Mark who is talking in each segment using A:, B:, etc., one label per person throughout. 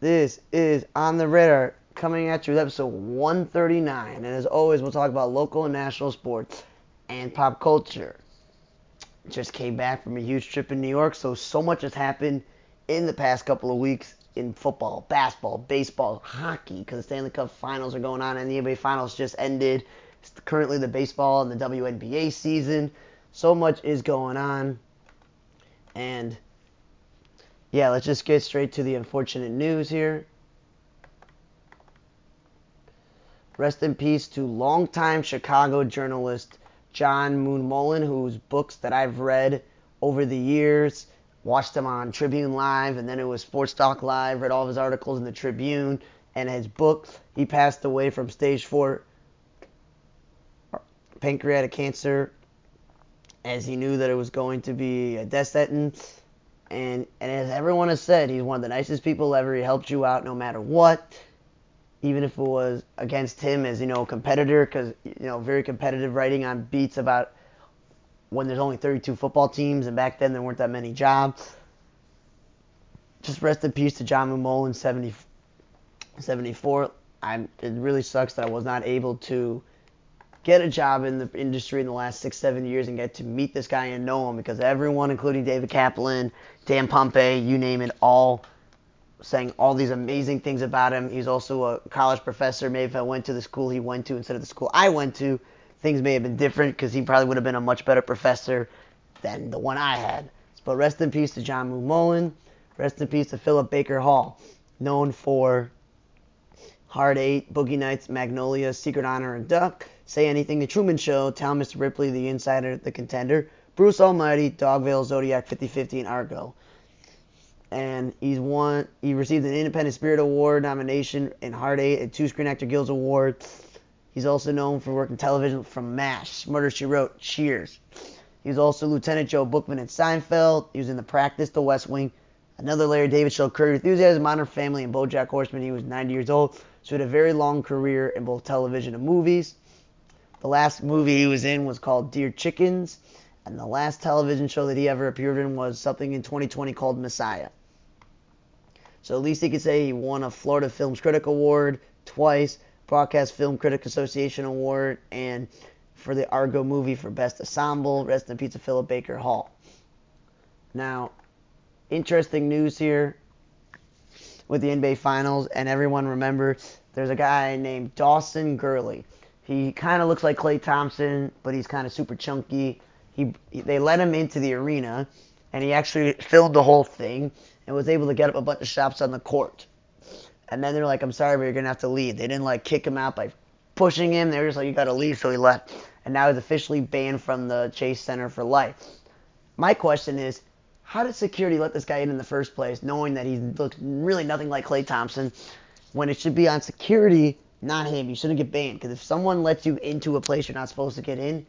A: This is On the Radar coming at you with episode 139. And as always, we'll talk about local and national sports and pop culture. Just came back from a huge trip in New York, so so much has happened in the past couple of weeks in football, basketball, baseball, hockey, because the Stanley Cup finals are going on and the NBA finals just ended. It's currently the baseball and the WNBA season. So much is going on. And yeah, let's just get straight to the unfortunate news here. Rest in peace to longtime Chicago journalist John Moon Mullin, whose books that I've read over the years, watched them on Tribune Live, and then it was Sports Talk Live, read all of his articles in the Tribune and his books. He passed away from stage four pancreatic cancer as he knew that it was going to be a death sentence and and as everyone has said, he's one of the nicest people ever. He helped you out no matter what, even if it was against him as you know a competitor, because you know very competitive writing on beats about when there's only 32 football teams, and back then there weren't that many jobs. Just rest in peace to John Mullin, 70, 74. I'm, it really sucks that I was not able to get a job in the industry in the last six, seven years and get to meet this guy and know him because everyone, including David Kaplan, Dan Pompei, you name it, all saying all these amazing things about him. He's also a college professor. Maybe if I went to the school he went to instead of the school I went to, things may have been different because he probably would have been a much better professor than the one I had. But rest in peace to John Mullin. Rest in peace to Philip Baker Hall, known for Hard Eight, Boogie Nights, Magnolia, Secret Honor, and Duck. Say Anything, The Truman Show, Tell Mr. Ripley, The Insider, The Contender, Bruce Almighty, Dogville, Zodiac 5050, and Argo. And he's won. He received an Independent Spirit Award nomination in Hard Eight and two Screen Actor Guild Awards. He's also known for working television from MASH, Murder She Wrote, Cheers. He's also Lieutenant Joe Bookman in Seinfeld. He was in The Practice, The West Wing, another Larry David show, Curb Enthusiasm, Modern Family, and BoJack Horseman. He was 90 years old, so he had a very long career in both television and movies. The last movie he was in was called Dear Chickens, and the last television show that he ever appeared in was something in 2020 called Messiah. So at least he could say he won a Florida Films Critic Award twice, Broadcast Film Critic Association Award, and for the Argo movie for Best Ensemble. Rest in peace, Philip Baker Hall. Now, interesting news here with the NBA Finals, and everyone remember there's a guy named Dawson Gurley. He kind of looks like Klay Thompson, but he's kind of super chunky. He, they let him into the arena, and he actually filmed the whole thing and was able to get up a bunch of shots on the court. And then they're like, "I'm sorry, but you're gonna have to leave." They didn't like kick him out by pushing him. They were just like, "You gotta leave," so he left. And now he's officially banned from the Chase Center for life. My question is, how did security let this guy in in the first place, knowing that he looks really nothing like Klay Thompson, when it should be on security not him. You shouldn't get banned because if someone lets you into a place you're not supposed to get in,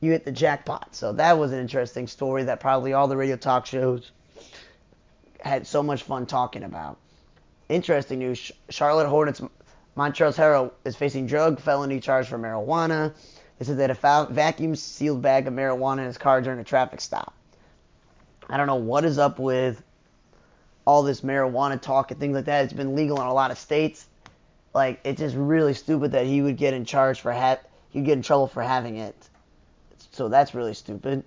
A: you hit the jackpot. So that was an interesting story that probably all the radio talk shows had so much fun talking about. Interesting news: Charlotte Hornets Montrezl Harrell is facing drug felony charge for marijuana. This is that a vacuum sealed bag of marijuana in his car during a traffic stop. I don't know what is up with all this marijuana talk and things like that. It's been legal in a lot of states like it's just really stupid that he would get in charge for ha- he'd get in trouble for having it. So that's really stupid.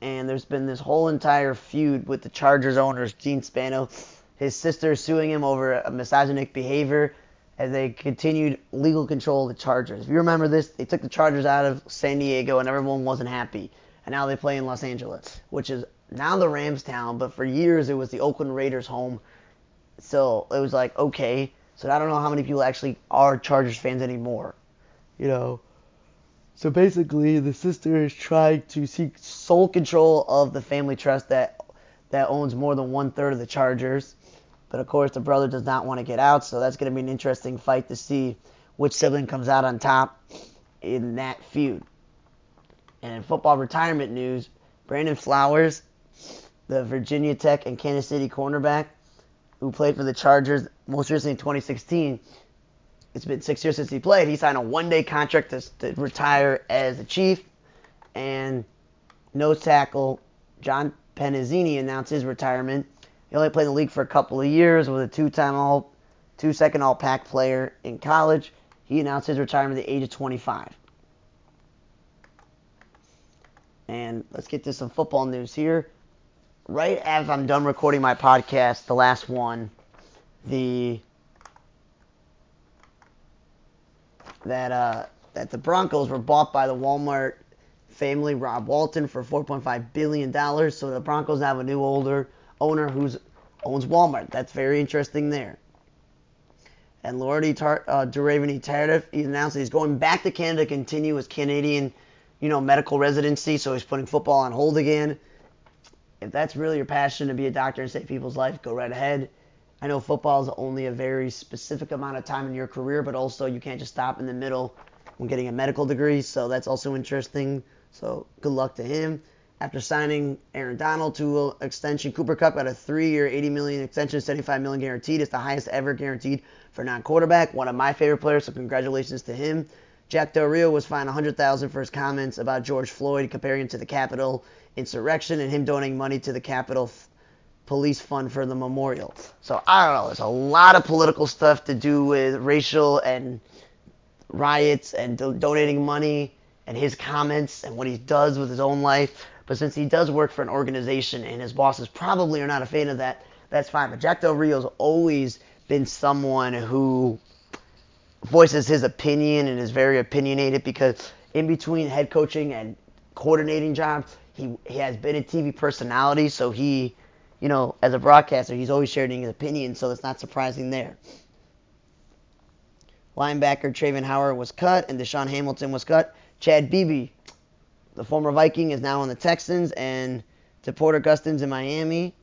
A: And there's been this whole entire feud with the Chargers owners, Gene Spano, his sister suing him over a misogynic behavior as they continued legal control of the Chargers. If you remember this, they took the Chargers out of San Diego and everyone wasn't happy. And now they play in Los Angeles, which is now the Rams town, but for years it was the Oakland Raiders home so it was like, okay. So I don't know how many people actually are Chargers fans anymore. You know. So basically, the sister is trying to seek sole control of the family trust that that owns more than one third of the Chargers. But of course, the brother does not want to get out, so that's going to be an interesting fight to see which sibling comes out on top in that feud. And in football retirement news, Brandon Flowers, the Virginia Tech and Kansas City cornerback, who played for the Chargers most recently in 2016. It's been six years since he played. He signed a one-day contract to, to retire as a Chief, and nose tackle John Penisini announced his retirement He only played in the league for a couple of years, was a two-time all, two-second all-Pac player in college. He announced his retirement at the age of 25. And let's get to some football news here. Right as I'm done recording my podcast, the last one, the that uh, that the Broncos were bought by the Walmart family, Rob Walton, for 4.5 billion dollars. So the Broncos have a new older owner who's owns Walmart. That's very interesting there. And Lordy Tar- uh, Duvernay Tardif, he announced that he's going back to Canada to continue his Canadian, you know, medical residency. So he's putting football on hold again. If that's really your passion to be a doctor and save people's life, go right ahead. I know football is only a very specific amount of time in your career, but also you can't just stop in the middle when getting a medical degree. So that's also interesting. So good luck to him. After signing Aaron Donald to an extension, Cooper Kupp got a three-year, 80 million extension, 75 million guaranteed. It's the highest ever guaranteed for non-quarterback. One of my favorite players, so congratulations to him. Jack Del Rio was fined 100,000 for his comments about George Floyd, comparing him to the Capitol insurrection, and him donating money to the Capitol police fund for the memorial. So I don't know. There's a lot of political stuff to do with racial and riots and do- donating money and his comments and what he does with his own life. But since he does work for an organization and his bosses probably are not a fan of that, that's fine. But Jack Del Rio's always been someone who voices his opinion and is very opinionated because in between head coaching and coordinating jobs, he, he has been a TV personality, so he, you know, as a broadcaster, he's always sharing his opinion, so it's not surprising there. Linebacker Travin Howard was cut, and DaeSean Hamilton was cut. Chad Beebe, the former Viking, is now on the Texans, and to DePorter Gustins in Miami.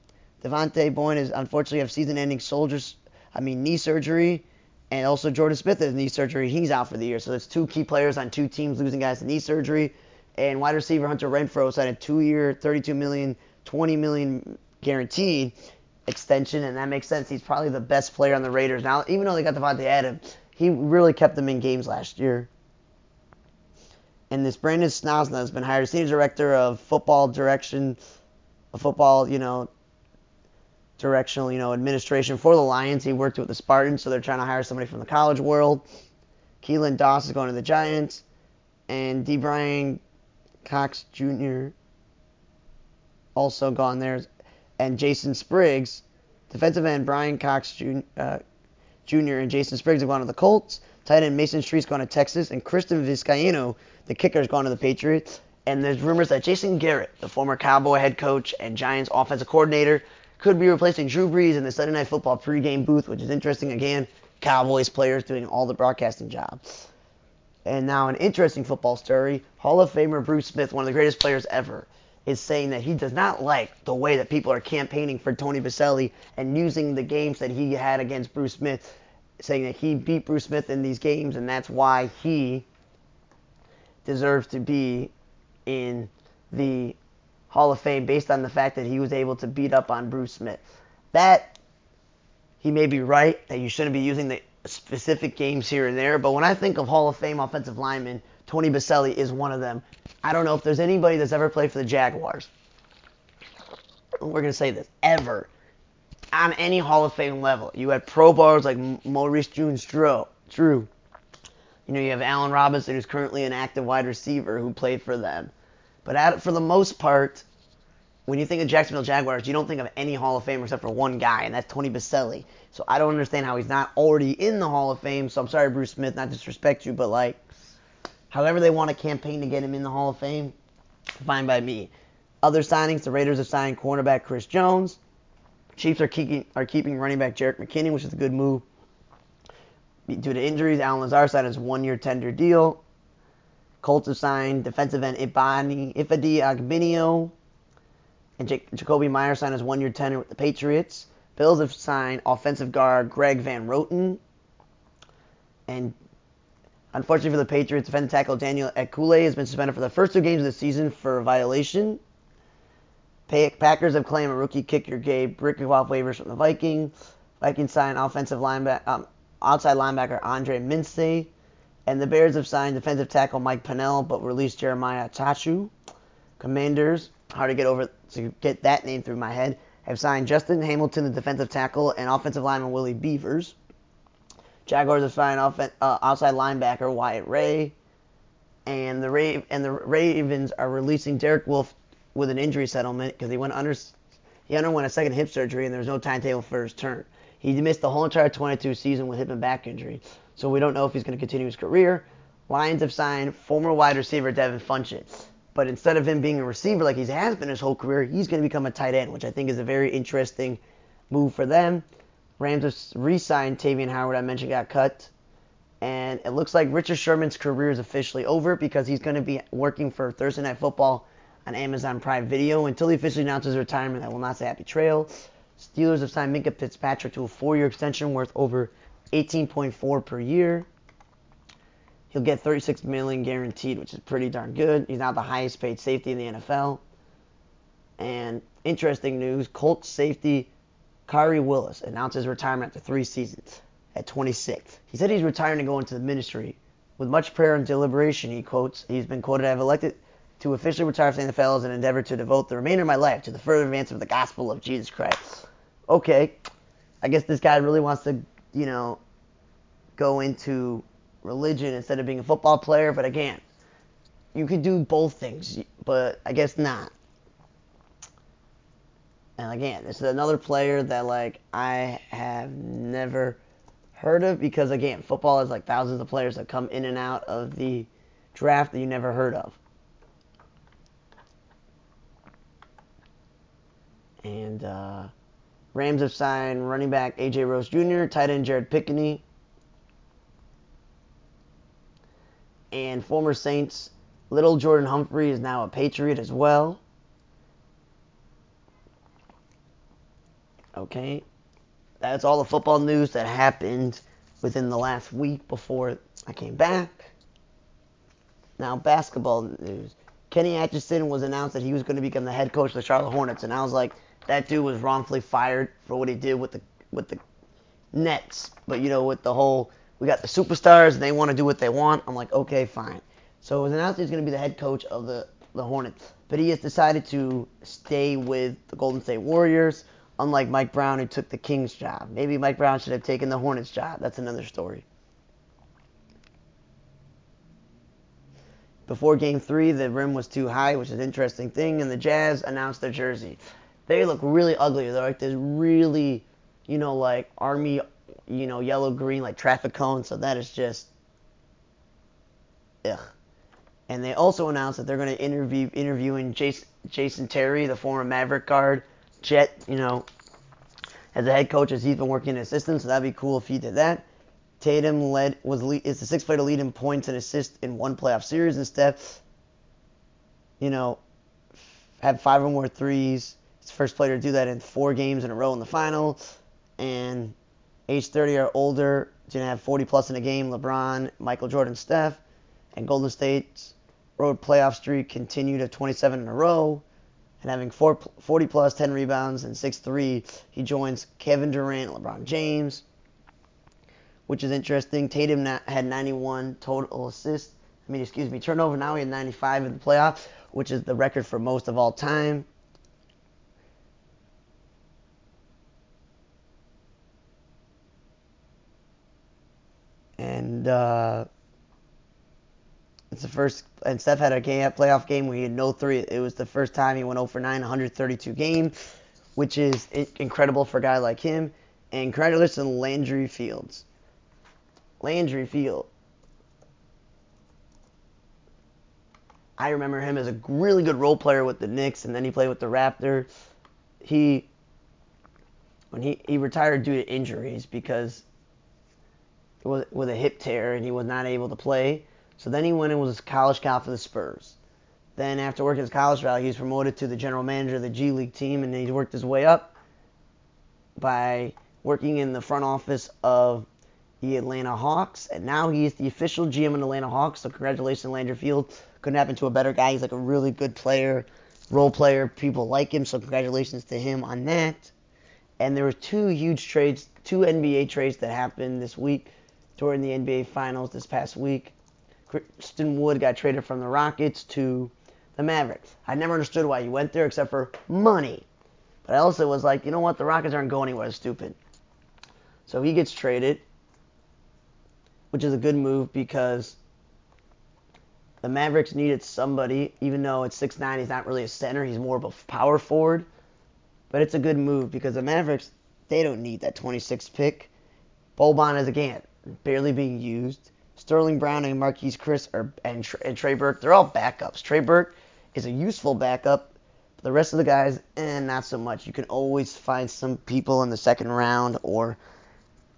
A: Devontae Boyne is unfortunately have season-ending soldiers, I mean knee surgery, and also Jordan Smith has knee surgery. He's out for the year, so there's two key players on two teams losing guys to knee surgery. And wide receiver Hunter Renfrow signed a two-year, 32 million, 20 million guaranteed extension, and that makes sense. He's probably the best player on the Raiders now. Even though they got Davante Adams, he really kept them in games last year. And this Brandon Sosna has been hired senior director of football direction, football, you know, directional, you know, administration for the Lions. He worked with the Spartans, so they're trying to hire somebody from the college world. Keelan Doss is going to the Giants, and D. Brian Cox Jr. also gone there, and Jason Spriggs, defensive end Brian Cox Jr. Uh, Jr. and Jason Spriggs have gone to the Colts. Tight end Mason Street's gone to Texas, and Tristan Vizcaino, the kicker, has gone to the Patriots. And there's rumors that Jason Garrett, the former Cowboy head coach and Giants offensive coordinator, could be replacing Drew Brees in the Sunday Night Football pregame booth, which is interesting. Again, Cowboys players doing all the broadcasting jobs. And now an interesting football story. Hall of Famer Bruce Smith, one of the greatest players ever, is saying that he does not like the way that people are campaigning for Tony Boselli and using the games that he had against Bruce Smith, saying that he beat Bruce Smith in these games and that's why he deserves to be in the Hall of Fame based on the fact that he was able to beat up on Bruce Smith. That he may be right that you shouldn't be using the specific games here and there, but when I think of Hall of Fame offensive linemen, Tony Boselli is one of them. I don't know if there's anybody that's ever played for the Jaguars. We're gonna say this ever on any Hall of Fame level. You had Pro Bowlers like Maurice Jones-Drew. Drew. You know, you have Allen Robinson, who's currently an active wide receiver who played for them. But at, for the most part, when you think of Jacksonville Jaguars, you don't think of any Hall of Fame except for one guy, and that's Tony Boselli. So I don't understand how he's not already in the Hall of Fame. So I'm sorry, Bruce Smith, not disrespect you, but like, however they want to campaign to get him in the Hall of Fame, fine by me. Other signings, the Raiders have signed cornerback Chris Jones. Chiefs are keeping are keeping running back Jerick McKinnon, which is a good move. Due to injuries, Allen Lazard signed his one-year tender deal. Colts have signed defensive end Ibani Ifedi Agbinio. And J- Jakobi Meyer signed his one-year tender with the Patriots. Bills have signed offensive guard Greg Van Roten. And unfortunately for the Patriots, defensive tackle Daniel Ekuale has been suspended for the first two games of the season for a violation. Packers have claimed a rookie kicker Gabe Brick off waivers from the Vikings. Vikings signed offensive linebacker, um, outside linebacker Andre Mintze. And the Bears have signed defensive tackle Mike Pennel, but released Jeremiah Tachu. Commanders, hard to get over to get that name through my head, have signed Justin Hamilton, the defensive tackle, and offensive lineman Willie Beavers. Jaguars have signed off, uh, outside linebacker Wyatt Ray, and the Ra- and the Ravens are releasing Derek Wolfe with an injury settlement because he went under he underwent a second hip surgery and there was no timetable for his turn. He missed the whole entire 22 season with hip and back injury, so we don't know if he's going to continue his career. Lions have signed former wide receiver Devin Funchess. But instead of him being a receiver like he has been his whole career, he's going to become a tight end, which I think is a very interesting move for them. Rams have re-signed Travin Howard. I mentioned got cut, and it looks like Richard Sherman's career is officially over because he's going to be working for Thursday Night Football on Amazon Prime Video until he officially announces retirement. I will not say happy trail. Steelers have signed Minkah Fitzpatrick to a four-year extension worth over 18.4 per year. He'll get 36 million guaranteed, which is pretty darn good. He's now the highest paid safety in the NFL. And interesting news, Colts safety Khari Willis announced his retirement after three seasons at 26. He said he's retiring to go into the ministry. With much prayer and deliberation, he quotes, he's been quoted, I have elected to officially retire from the NFL as an endeavor to devote the remainder of my life to the further advance of the gospel of Jesus Christ. Okay, I guess this guy really wants to, you know, go into religion instead of being a football player. But again, you could do both things, but I guess not. And again, this is another player that like I have never heard of because again, football is like thousands of players that come in and out of the draft that you never heard of. And uh, Rams have signed running back AJ Rose Jr., tight end Jared Pinkney, and former Saints little Jordan Humphrey is now a Patriot as well. Okay, that's all the football news that happened within the last week before I came back. Now, basketball news. Kenny Atkinson was announced that he was going to become the head coach of the Charlotte Hornets, and I was like, that dude was wrongfully fired for what he did with the with the Nets. But you know, with the whole we got the superstars and they want to do what they want. I'm like, okay, fine. So it was announced he's going to be the head coach of the, the Hornets. But he has decided to stay with the Golden State Warriors, unlike Mike Brown, who took the Kings job. Maybe Mike Brown should have taken the Hornets job. That's another story. Before game three, the rim was too high, which is an interesting thing, and the Jazz announced their jersey. They look really ugly. They're like this really, you know, like army you know, yellow green like traffic cones. So that is just ugh. And they also announced that they're going to interview interviewing Jason, Jason Terry, the former Maverick guard, Jet, you know, as a head coach as he's been working in assistant. So that'd be cool if he did that. Tatum led was lead, is the sixth player to lead in points and assists in one playoff series. And Steph, you know, had five or more threes. He's the first player to do that in four games in a row in the final. And age 30 or older, to have 40 plus in a game. LeBron, Michael Jordan, Steph, and Golden State's road playoff streak continued at 27 in a row. And having 40 plus, 10 rebounds, and 6-3, he joins Kevin Durant, and LeBron James, which is interesting. Tatum had 91 total assists. I mean, excuse me, turnover. Now he had 95 in the playoffs, which is the record for most of all time. And uh, it's the first. And Steph had a game, playoff game where he had no three. It was the first time he went 0 for 9, 132 games, which is incredible for a guy like him. And congratulations to Landry Fields. Landry Field. I remember him as a really good role player with the Knicks, and then he played with the Raptors. He when he, he retired due to injuries because with, a hip tear and he was not able to play. So then he went and was a college scout for the Spurs. Then after working his college route, he was promoted to the general manager of the G League team, and he worked his way up by working in the front office of the Atlanta Hawks, and now he is the official GM of the Atlanta Hawks. So congratulations, Landry Field. Couldn't happen to a better guy. He's like a really good player, role player. People like him, so congratulations to him on that. And there were two huge trades, two NBA trades that happened this week during the NBA Finals this past week. Christian Wood got traded from the Rockets to the Mavericks. I never understood why he went there except for money. But I also was like, you know what? The Rockets aren't going anywhere stupid. So he gets traded, which is a good move because the Mavericks needed somebody, even though at 6'9, he's not really a center, he's more of a power forward. But it's a good move because the Mavericks, they don't need that 26 pick. Boban is, a again, barely being used. Sterling Brown and Marquese Chriss are, and, and Trey Burke, they're all backups. Trey Burke is a useful backup. The rest of the guys, eh, not so much. You can always find some people in the second round or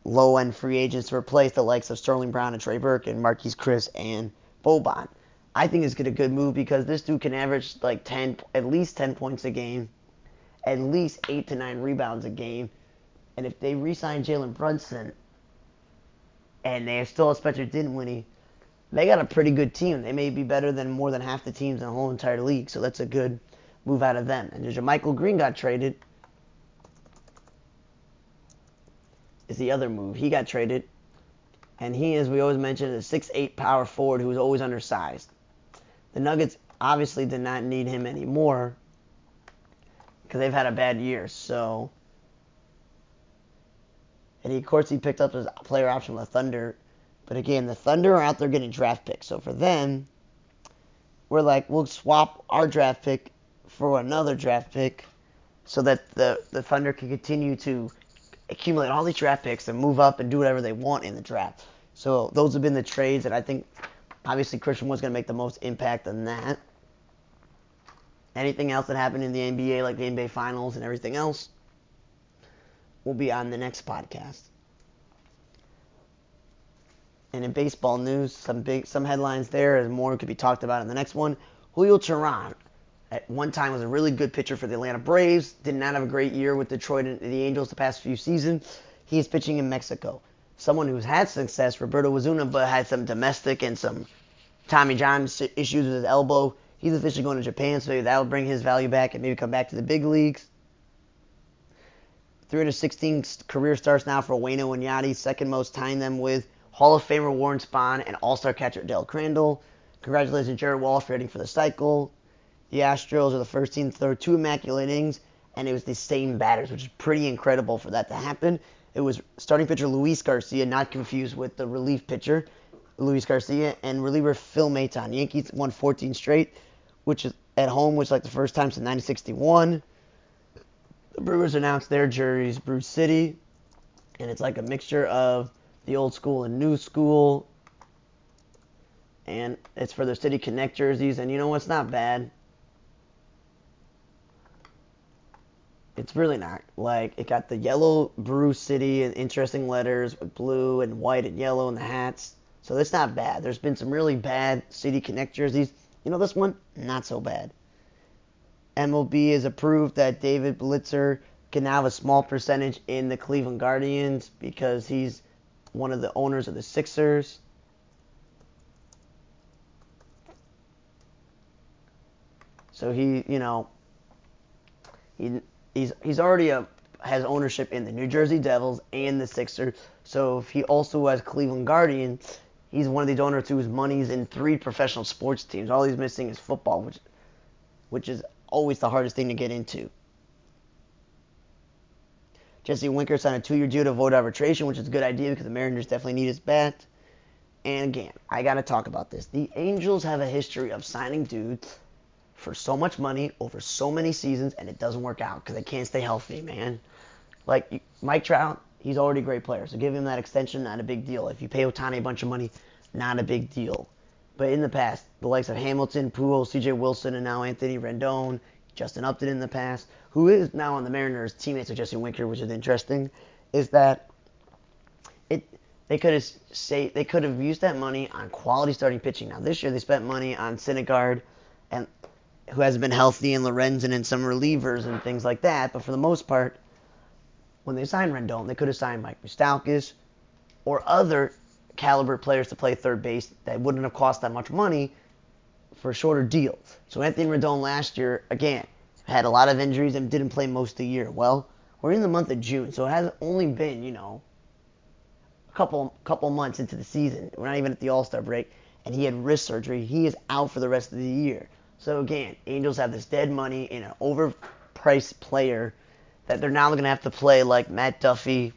A: low end free agents to replace the likes of Sterling Brown and Trey Burke and Marquese Chriss and Boban. I think it's a good move because this dude can average like 10, at least 10 points a game, at least 8 to 9 rebounds a game. And if they re sign Jalen Brunson and they still have Spencer Dinwiddie, they got a pretty good team. They may be better than more than half the teams in the whole entire league. So that's a good move out of them. And there's Michael Green got traded. Is the other move. He got traded. And he, as we always mention, is a 6'8 power forward who's always undersized. The Nuggets obviously did not need him anymore because they've had a bad year. So, and he, of course, he picked up his player option with Thunder. But again, the Thunder are out there getting draft picks. So for them, we're like, we'll swap our draft pick for another draft pick so that the, the Thunder can continue to accumulate all these draft picks and move up and do whatever they want in the draft. So those have been the trades, that I think Obviously, Christian was going to make the most impact on that. Anything else that happened in the NBA, like the NBA Finals and everything else, will be on the next podcast. And in baseball news, some big some headlines there, and more could be talked about in the next one. Julio Teheran, at one time was a really good pitcher for the Atlanta Braves. Did not have a great year with Detroit and the Angels the past few seasons. He is pitching in Mexico. Someone who's had success, Roberto Osuna, but had some domestic and some Tommy John issues with his elbow. He's officially going to Japan, so that will bring his value back and maybe come back to the big leagues. 316 career starts now for Wayno and Yadi, second most, tying them with Hall of Famer Warren Spahn and All-Star catcher Del Crandall. Congratulations, Jared Walsh, for for the cycle. The Astros are the first team to throw two immaculate innings, and it was the same batters, which is pretty incredible for that to happen. It was starting pitcher Luis Garcia, not confused with the relief pitcher, Luis Garcia, and reliever Phil Maton. Yankees won 14 straight, which is at home, which is like the first time since 1961. The Brewers announced their jerseys, Brew City, and it's like a mixture of the old school and new school. And it's for the City Connect jerseys, and you know what's not bad? It's really not. Like it got the yellow Brew City and interesting letters with blue and white and yellow and the hats. So that's not bad. There's been some really bad City Connect jerseys. You know this one? Not so bad. MLB has approved that David Blitzer can have a small percentage in the Cleveland Guardians because he's one of the owners of the Sixers. So he, you know, he he's he's already a has ownership in the New Jersey Devils and the Sixers. So if he also has Cleveland Guardians, he's one of the owners whose money's in three professional sports teams. All he's missing is football, which which is always the hardest thing to get into. Jesse Winker signed a two-year deal to avoid arbitration, which is a good idea because the Mariners definitely need his bat. And again, I got to talk about this. The Angels have a history of signing dudes for so much money over so many seasons, and it doesn't work out because they can't stay healthy, man. Like Mike Trout, he's already a great player. So give him that extension, not a big deal. If you pay Ohtani a bunch of money, not a big deal. But in the past, the likes of Hamilton, Pujols, C.J. Wilson, and now Anthony Rendon, Justin Upton in the past, who is now on the Mariners, teammates with Jesse Winker, which is interesting, is that it they could have say they could have used that money on quality starting pitching. Now this year they spent money on Syndergaard and who hasn't been healthy and Lorenzen and some relievers and things like that. But for the most part, when they signed Rendon, they could have signed Mike Moustakas or other caliber players to play third base that wouldn't have cost that much money for a shorter deal. So Anthony Rendon last year, again, had a lot of injuries and didn't play most of the year. Well, we're in the month of June, so it has only been, you know, a couple couple months into the season. We're not even at the All Star break, and he had wrist surgery. He is out for the rest of the year. So again, Angels have this dead money in an overpriced player that they're now going to have to play like Matt Duffy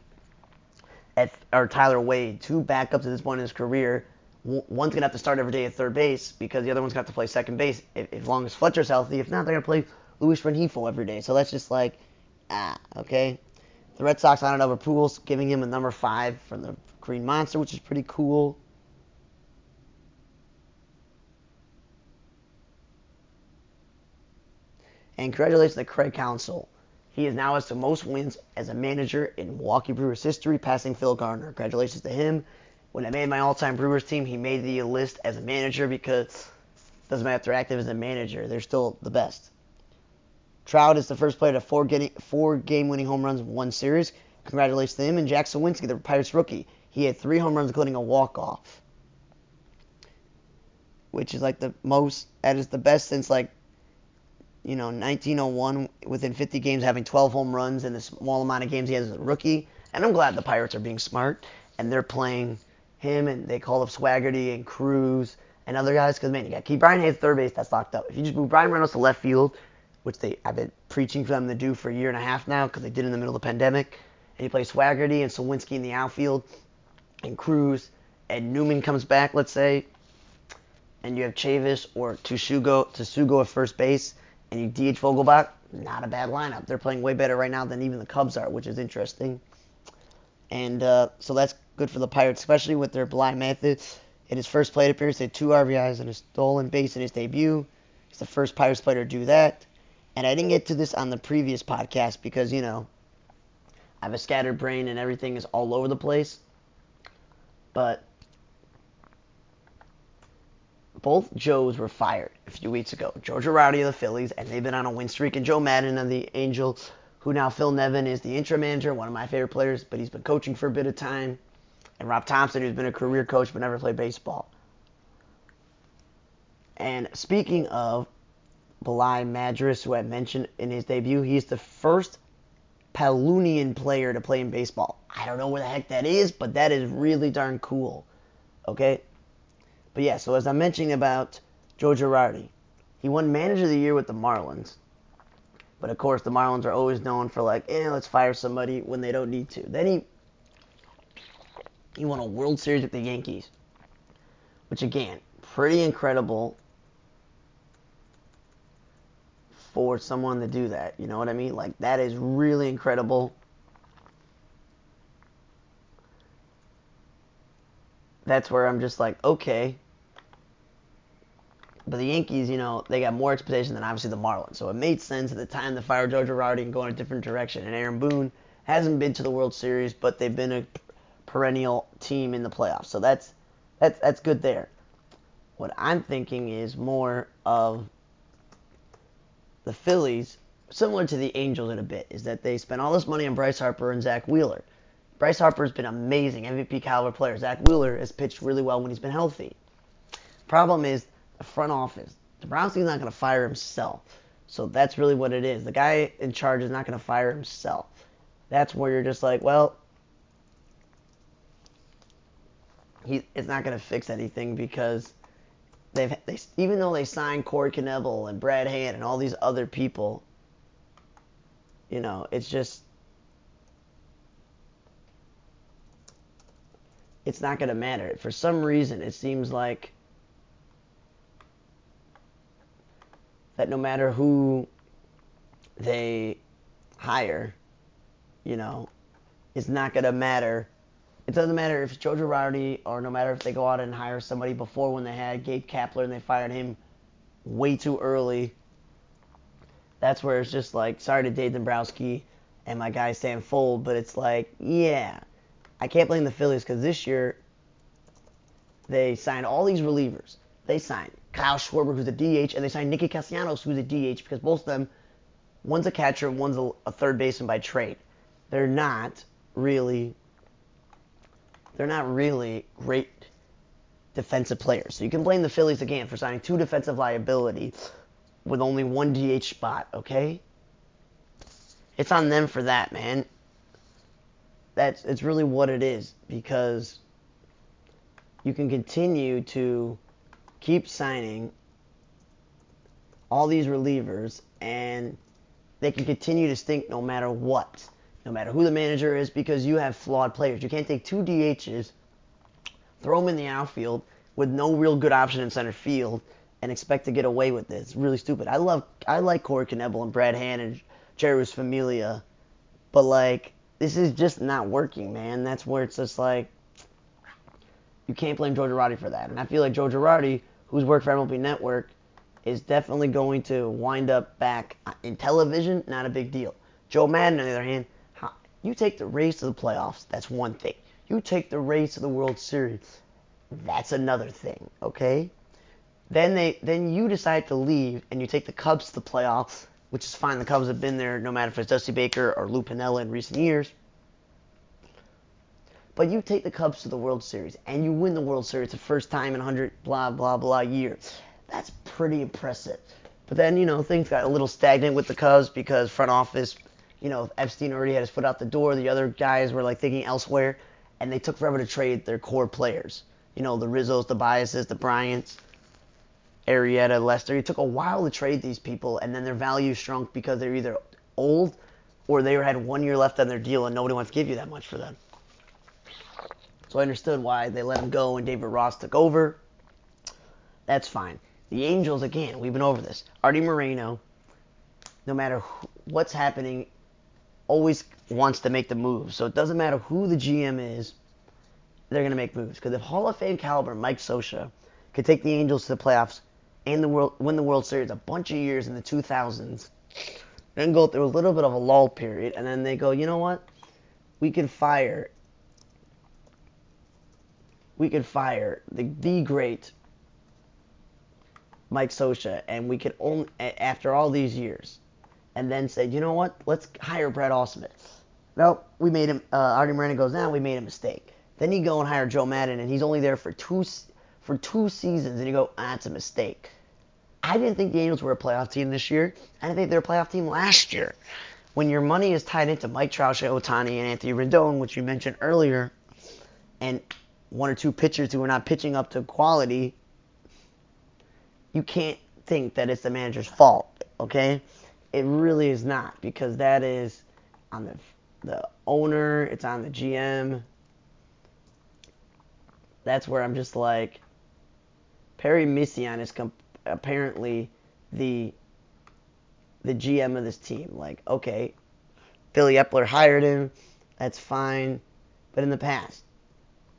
A: at, or Tyler Wade, two backups at this point in his career. One's to have to start every day at third base because the other one's to have to play second base if, as long as Fletcher's healthy. If not, they're to play Luis Rengifo every day. So that's just like, ah, okay. The Red Sox on over Pujols, giving him a number five from the Green Monster, which is pretty cool. And congratulations to Craig Counsell. He is now has the most wins as a manager in Milwaukee Brewers history, passing Phil Garner. Congratulations to him. When I made my all-time Brewers team, he made the list as a manager because it doesn't matter if they're active as a manager, they're still the best. Trout is the first player to four, getting, four game-winning home runs in one series. Congratulations to him. And Jack Suwinski, the Pirates rookie, he had three home runs, including a walk-off, which is like the most. That is the best since like you know, 1901 within 50 games having 12 home runs in the small amount of games he has as a rookie. And I'm glad the Pirates are being smart and they're playing him and they call up Swaggerty and Cruz and other guys because man, you got keep Brian Hayes third base that's locked up. If you just move Bryan Reynolds to left field, which they I've been preaching for them to do for a year and a half now because they did in the middle of the pandemic, and you play Swaggerty and Suwinski in the outfield and Cruz and Newman comes back, let's say, and you have Chavis or Tsutsugo Tsutsugo at first base and you DH Vogelbach, not a bad lineup. They're playing way better right now than even the Cubs are, which is interesting. And uh, so that's good for the Pirates, especially with their blind method. In his first plate appearance, he had two RBIs and a stolen base in his debut. He's the first Pirates player to do that. And I didn't get to this on the previous podcast because, you know, I have a scattered brain and everything is all over the place. But both Joes were fired a few weeks ago. Joe Girardi of the Phillies, and they've been on a win streak, and Joe Maddon of the Angels, who now Phil Nevin is the interim manager, one of my favorite players, but he's been coaching for a bit of time, and Rob Thomson, who's been a career coach but never played baseball. And speaking of Bligh Madris, who I mentioned in his debut, he's the first Palunian player to play in baseball. I don't know where the heck that is, but that is really darn cool. Okay? But yeah, so as I'm mentioning about Joe Girardi, he won Manager of the Year with the Marlins. But of course, the Marlins are always known for like, eh, let's fire somebody when they don't need to. Then he he won a World Series with the Yankees, which again, pretty incredible for someone to do that. You know what I mean? Like that is really incredible. That's where I'm just like, okay. But the Yankees, you know, they got more expectation than obviously the Marlins. So it made sense at the time to fire Joe Girardi and go in a different direction. And Aaron Boone hasn't been to the World Series, but they've been a perennial team in the playoffs. So that's that's that's good there. What I'm thinking is more of the Phillies, similar to the Angels in a bit, is that they spent all this money on Bryce Harper and Zack Wheeler. Bryce Harper's been amazing, MVP caliber player. Zack Wheeler has pitched really well when he's been healthy. Problem is the front office. Dombrowski's not going to fire himself. So that's really what it is. The guy in charge is not going to fire himself. That's where you're just like, well, he it's not going to fix anything because they've they, even though they signed Corey Knebel and Brad Hand and all these other people, you know, it's just it's not going to matter. For some reason, it seems like that no matter who they hire, you know, it's not going to matter. It doesn't matter if it's Joe Girardi or no matter if they go out and hire somebody before when they had Gabe Kapler and they fired him way too early. That's where it's just like, sorry to Dave Dombrowski and my guy Sam Fuld, but it's like, yeah, I can't blame the Phillies because this year they signed all these relievers. They signed Kyle Schwarber, who's a DH, and they signed Nicky Castellanos, who's a DH, because both of them, one's a catcher, one's a, a third baseman by trade. They're not really, they're not really great defensive players. So you can blame the Phillies again for signing two defensive liability with only one DH spot, okay? It's on them for that, man that's it's really what it is because you can continue to keep signing all these relievers and they can continue to stink no matter what, no matter who the manager is, because you have flawed players. You can't take two DHs, throw them in the outfield with no real good option in center field, and expect to get away with this. It's really stupid. I love, I like Corey Knebel and Brad Hand and Jeurys Familia, but like this is just not working, man. That's where it's just like you can't blame Joe Girardi for that. And I feel like Joe Girardi, who's worked for MLB Network, is definitely going to wind up back in television. Not a big deal. Joe Maddon, on the other hand, you take the Rays to the playoffs. That's one thing. You take the Rays to the World Series. That's another thing. Okay. Then they then you decide to leave and you take the Cubs to the playoffs which is fine. The Cubs have been there no matter if it's Dusty Baker or Lou Piniella in recent years. But you take the Cubs to the World Series and you win the World Series the first time in 100 blah blah blah years. That's pretty impressive. But then, you know, things got a little stagnant with the Cubs because front office, you know, Epstein already had his foot out the door. The other guys were like thinking elsewhere, and they took forever to trade their core players. You know, the Rizzos, the Biases, the Bryants. Arrieta, Lester. It took a while to trade these people, and then their value shrunk because they're either old or they had one year left on their deal and nobody wants to give you that much for them. So I understood why they let him go and David Ross took over. That's fine. The Angels, again, we've been over this. Arte Moreno, no matter what's happening, always wants to make the move. So it doesn't matter who the GM is, they're going to make moves. Because if Hall of Fame caliber Mike Scioscia could take the Angels to the playoffs and the world win the World Series a bunch of years in the 2000s, then go through a little bit of a lull period, and then they go, you know what? We could fire. We could fire the the great Mike Scioscia, and we could only after all these years, and then say, you know what? Let's hire Brad Ausmus. Nope, we made him. Uh, Arte Moreno goes now. We made a mistake. Then you go and hire Joe Maddon, and he's only there for two for two seasons and you go, ah, that's a mistake. I didn't think the Angels were a playoff team this year. I didn't think they were a playoff team last year. When your money is tied into Mike Trout, Ohtani, and Anthony Rendon, which you mentioned earlier, and one or two pitchers who are not pitching up to quality, you can't think that it's the manager's fault, okay? It really is not because that is on the the owner, it's on the GM. That's where I'm just like, Perry Minasian is comp- apparently the the GM of this team. Like, okay, Billy Eppler hired him, that's fine, but in the past,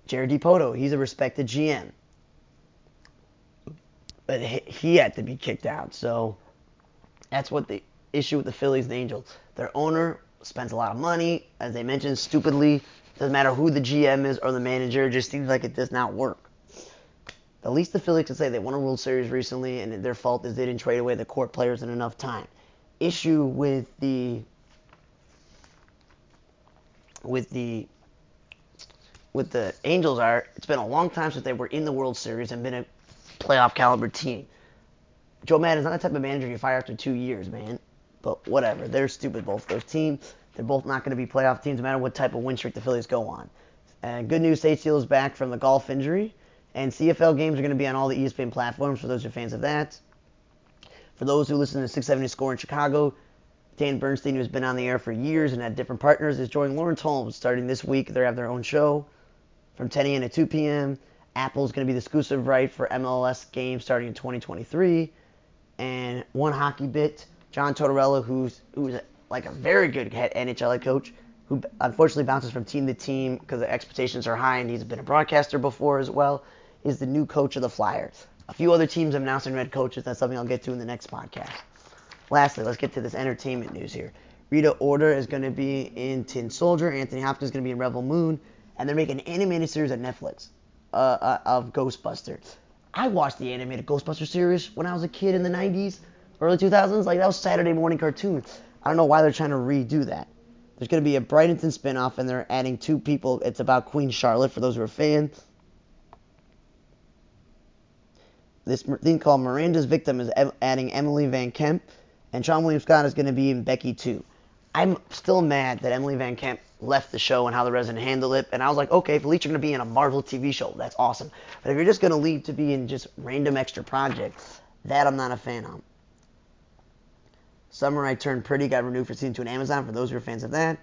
A: Jerry Dipoto, he's a respected GM, but he had to be kicked out. So that's what the issue with the Phillies and the Angels. Their owner spends a lot of money, as they mentioned, stupidly. Doesn't matter who the GM is or the manager, it just seems like it does not work. At least the Phillies can say they won a World Series recently, and their fault is they didn't trade away the court players in enough time. Issue with the with the with the Angels are it's been a long time since they were in the World Series and been a playoff caliber team. Joe Maddon's not the type of manager you fire after two years, man. But whatever, they're stupid both those teams. They're both not going to be playoff teams, no matter what type of win streak the Phillies go on. And good news, State is back from the golf injury. And CFL games are going to be on all the ESPN platforms for those who are fans of that. For those who listen to 670 Score in Chicago, Dan Bernstein, who's been on the air for years and had different partners, is joining Lawrence Holmes starting this week. They have their own show from 10 a.m. to 2 p.m. Apple's going to be the exclusive right for MLS games starting in 2023. And one hockey bit, John Tortorella, who's who's like a very good head NHL coach, who unfortunately bounces from team to team because the expectations are high, and he's been a broadcaster before as well is the new coach of the Flyers. A few other teams have announced their coaches. That's something I'll get to in the next podcast. Lastly, let's get to this entertainment news here. Rita Ora is going to be in Tin Soldier. Anthony Hopkins is going to be in Rebel Moon. And they're making an animated series on Netflix uh, uh, of Ghostbusters. I watched the animated Ghostbusters series when I was a kid in the 90s, early 2000s. Like, that was Saturday morning cartoon. I don't know why they're trying to redo that. There's going to be a Bridgerton spinoff, and they're adding two people. It's about Queen Charlotte, for those who are fans. This thing called Miranda's Victim is adding Emily VanCamp, and Seann William Scott is going to be in Becky too. I'm still mad that Emily VanCamp left the show and how the resident handled it. And I was like, okay, if at least you're going to be in a Marvel TV show, that's awesome. But if you're just going to leave to be in just random extra projects, that I'm not a fan of. Summer I Turned Pretty got renewed for season two on Amazon for those who are fans of that.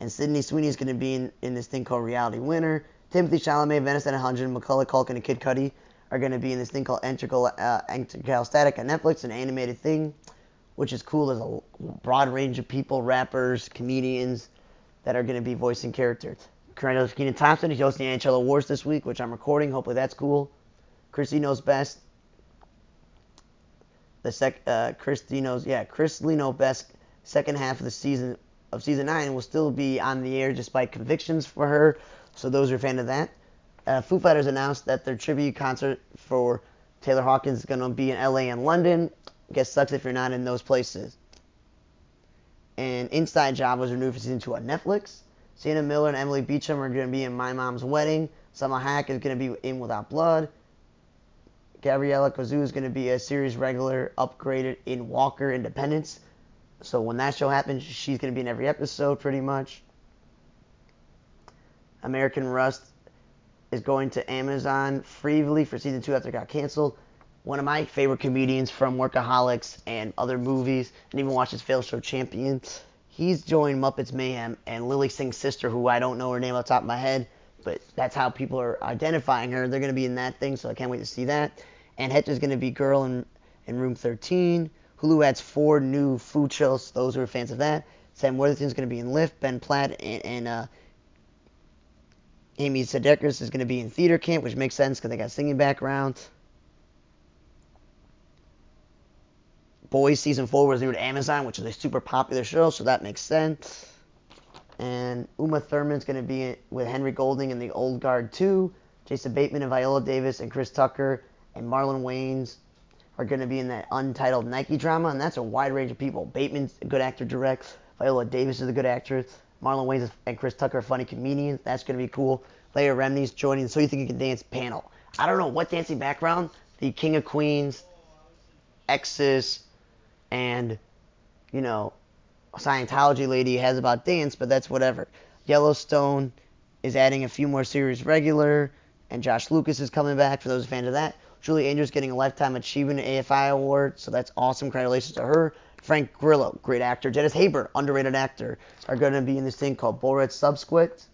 A: And Sydney Sweeney is going to be in, in this thing called Reality Winner. Timothée Chalamet, Venice at 100, Macaulay Culkin, and Kid Cudi are going to be in this thing called Integral, uh, Entergalactic on Netflix, an animated thing, which is cool. There's a broad range of people, rappers, comedians, that are going to be voicing characters. Kenan Thompson, he's hosting the NHL Awards this week, which I'm recording. Hopefully that's cool. Chrisley knows best. The sec, uh, knows, yeah, Chris knows best. Second half of the season of season nine will still be on the air despite convictions for her. So those who are a fan of that. Uh, Foo Fighters announced that their tribute concert for Taylor Hawkins is going to be in LA and London. I Guess sucks if you're not in those places. And Inside Job was renewed for season two on Netflix. Sienna Miller and Emily Beecham are going to be in My Mom's Wedding. Salma Hayek is going to be in Without Blood. Gabriella Kazu is going to be a series regular upgraded in Walker Independence. So when that show happens, she's going to be in every episode pretty much. American Rust is going to Amazon Freevee for season two after it got canceled. One of my favorite comedians from Workaholics and other movies, and even watched his failed show Champions. He's joined Muppets Mayhem and Lilly Singh's sister, who I don't know her name off the top of my head, but that's how people are identifying her. They're going to be in that thing, so I can't wait to see that. And Hector's going to be Girl in, in Room 13. Hulu adds four new food shows. Those who are fans of that. Sam Worthington's going to be in Lift. Ben Platt and, and uh, Amy Sedaris is going to be in Theater Camp, which makes sense because they got singing background. Boys season four was new to Amazon, which is a super popular show, so that makes sense. And Uma Thurman's going to be with Henry Golding in The Old Guard 2. Jason Bateman and Viola Davis and Chris Tucker and Marlon Wayans are going to be in that untitled Nike drama, and that's a wide range of people. Bateman's a good actor, directs. Viola Davis is a good actress. Marlon Wayans and Chris Tucker are funny comedians. That's going to be cool. Leah Remini's joining the So You Think You Can Dance panel. I don't know what dancing background the King of Queens, Exes, and, you know, Scientology lady has about dance, but that's whatever. Yellowstone is adding a few more series regular, and Josh Lucas is coming back for those fans of that. Julie Andrews getting a Lifetime Achievement AFI Award, so that's awesome. Congratulations to her. Frank Grillo, great actor. Dennis Haysbert, underrated actor, are going to be in this thing called Borat Subsequent.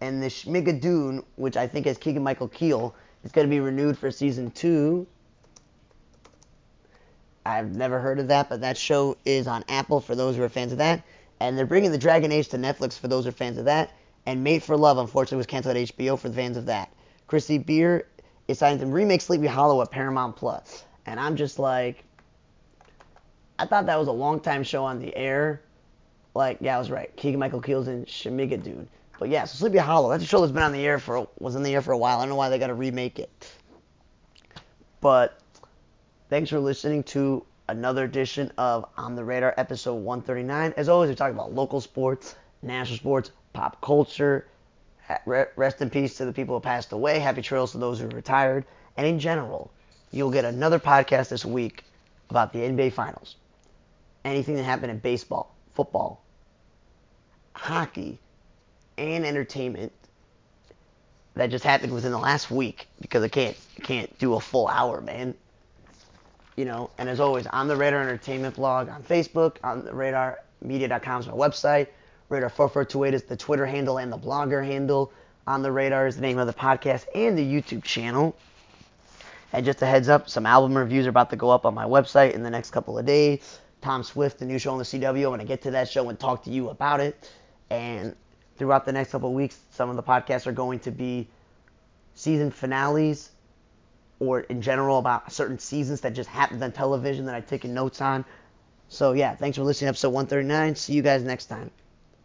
A: And the Schmigadoon, which I think has Keegan Michael Key, is going to be renewed for season two. I've never heard of that, but that show is on Apple for those who are fans of that. And they're bringing the Dragon Age to Netflix for those who are fans of that. And Made for Love, unfortunately, was canceled at HBO for the fans of that. Chrissy Beer is signed to remake Sleepy Hollow at Paramount Plus. And I'm just like, I thought that was a long time show on the air. Like, yeah, I was right. Keegan Michael Key's in dude. But yeah, so Sleepy Hollow, that's a show that's been on the air for was in the air for a while. I don't know why they got to remake it. But thanks for listening to another edition of On the Radar, episode 139. As always, we talk about local sports, national sports, pop culture. Rest in peace to the people who passed away. Happy trails to those who retired. And in general, you'll get another podcast this week about the NBA Finals. Anything that happened in baseball, football, hockey, and entertainment that just happened within the last week because I can't can't do a full hour, man. You know, and as always, on the Radar Entertainment blog on Facebook, on the radarmedia.com is my website. Radar 4428 is the Twitter handle and the blogger handle. On the Radar is the name of the podcast and the YouTube channel. And just a heads up, some album reviews are about to go up on my website in the next couple of days. Tom Swift, the new show on the CW. I'm going to get to that show and talk to you about it. And throughout the next couple of weeks, some of the podcasts are going to be season finales or in general about certain seasons that just happened on television that I've taken notes on. So, yeah, thanks for listening to episode 139. See you guys next time.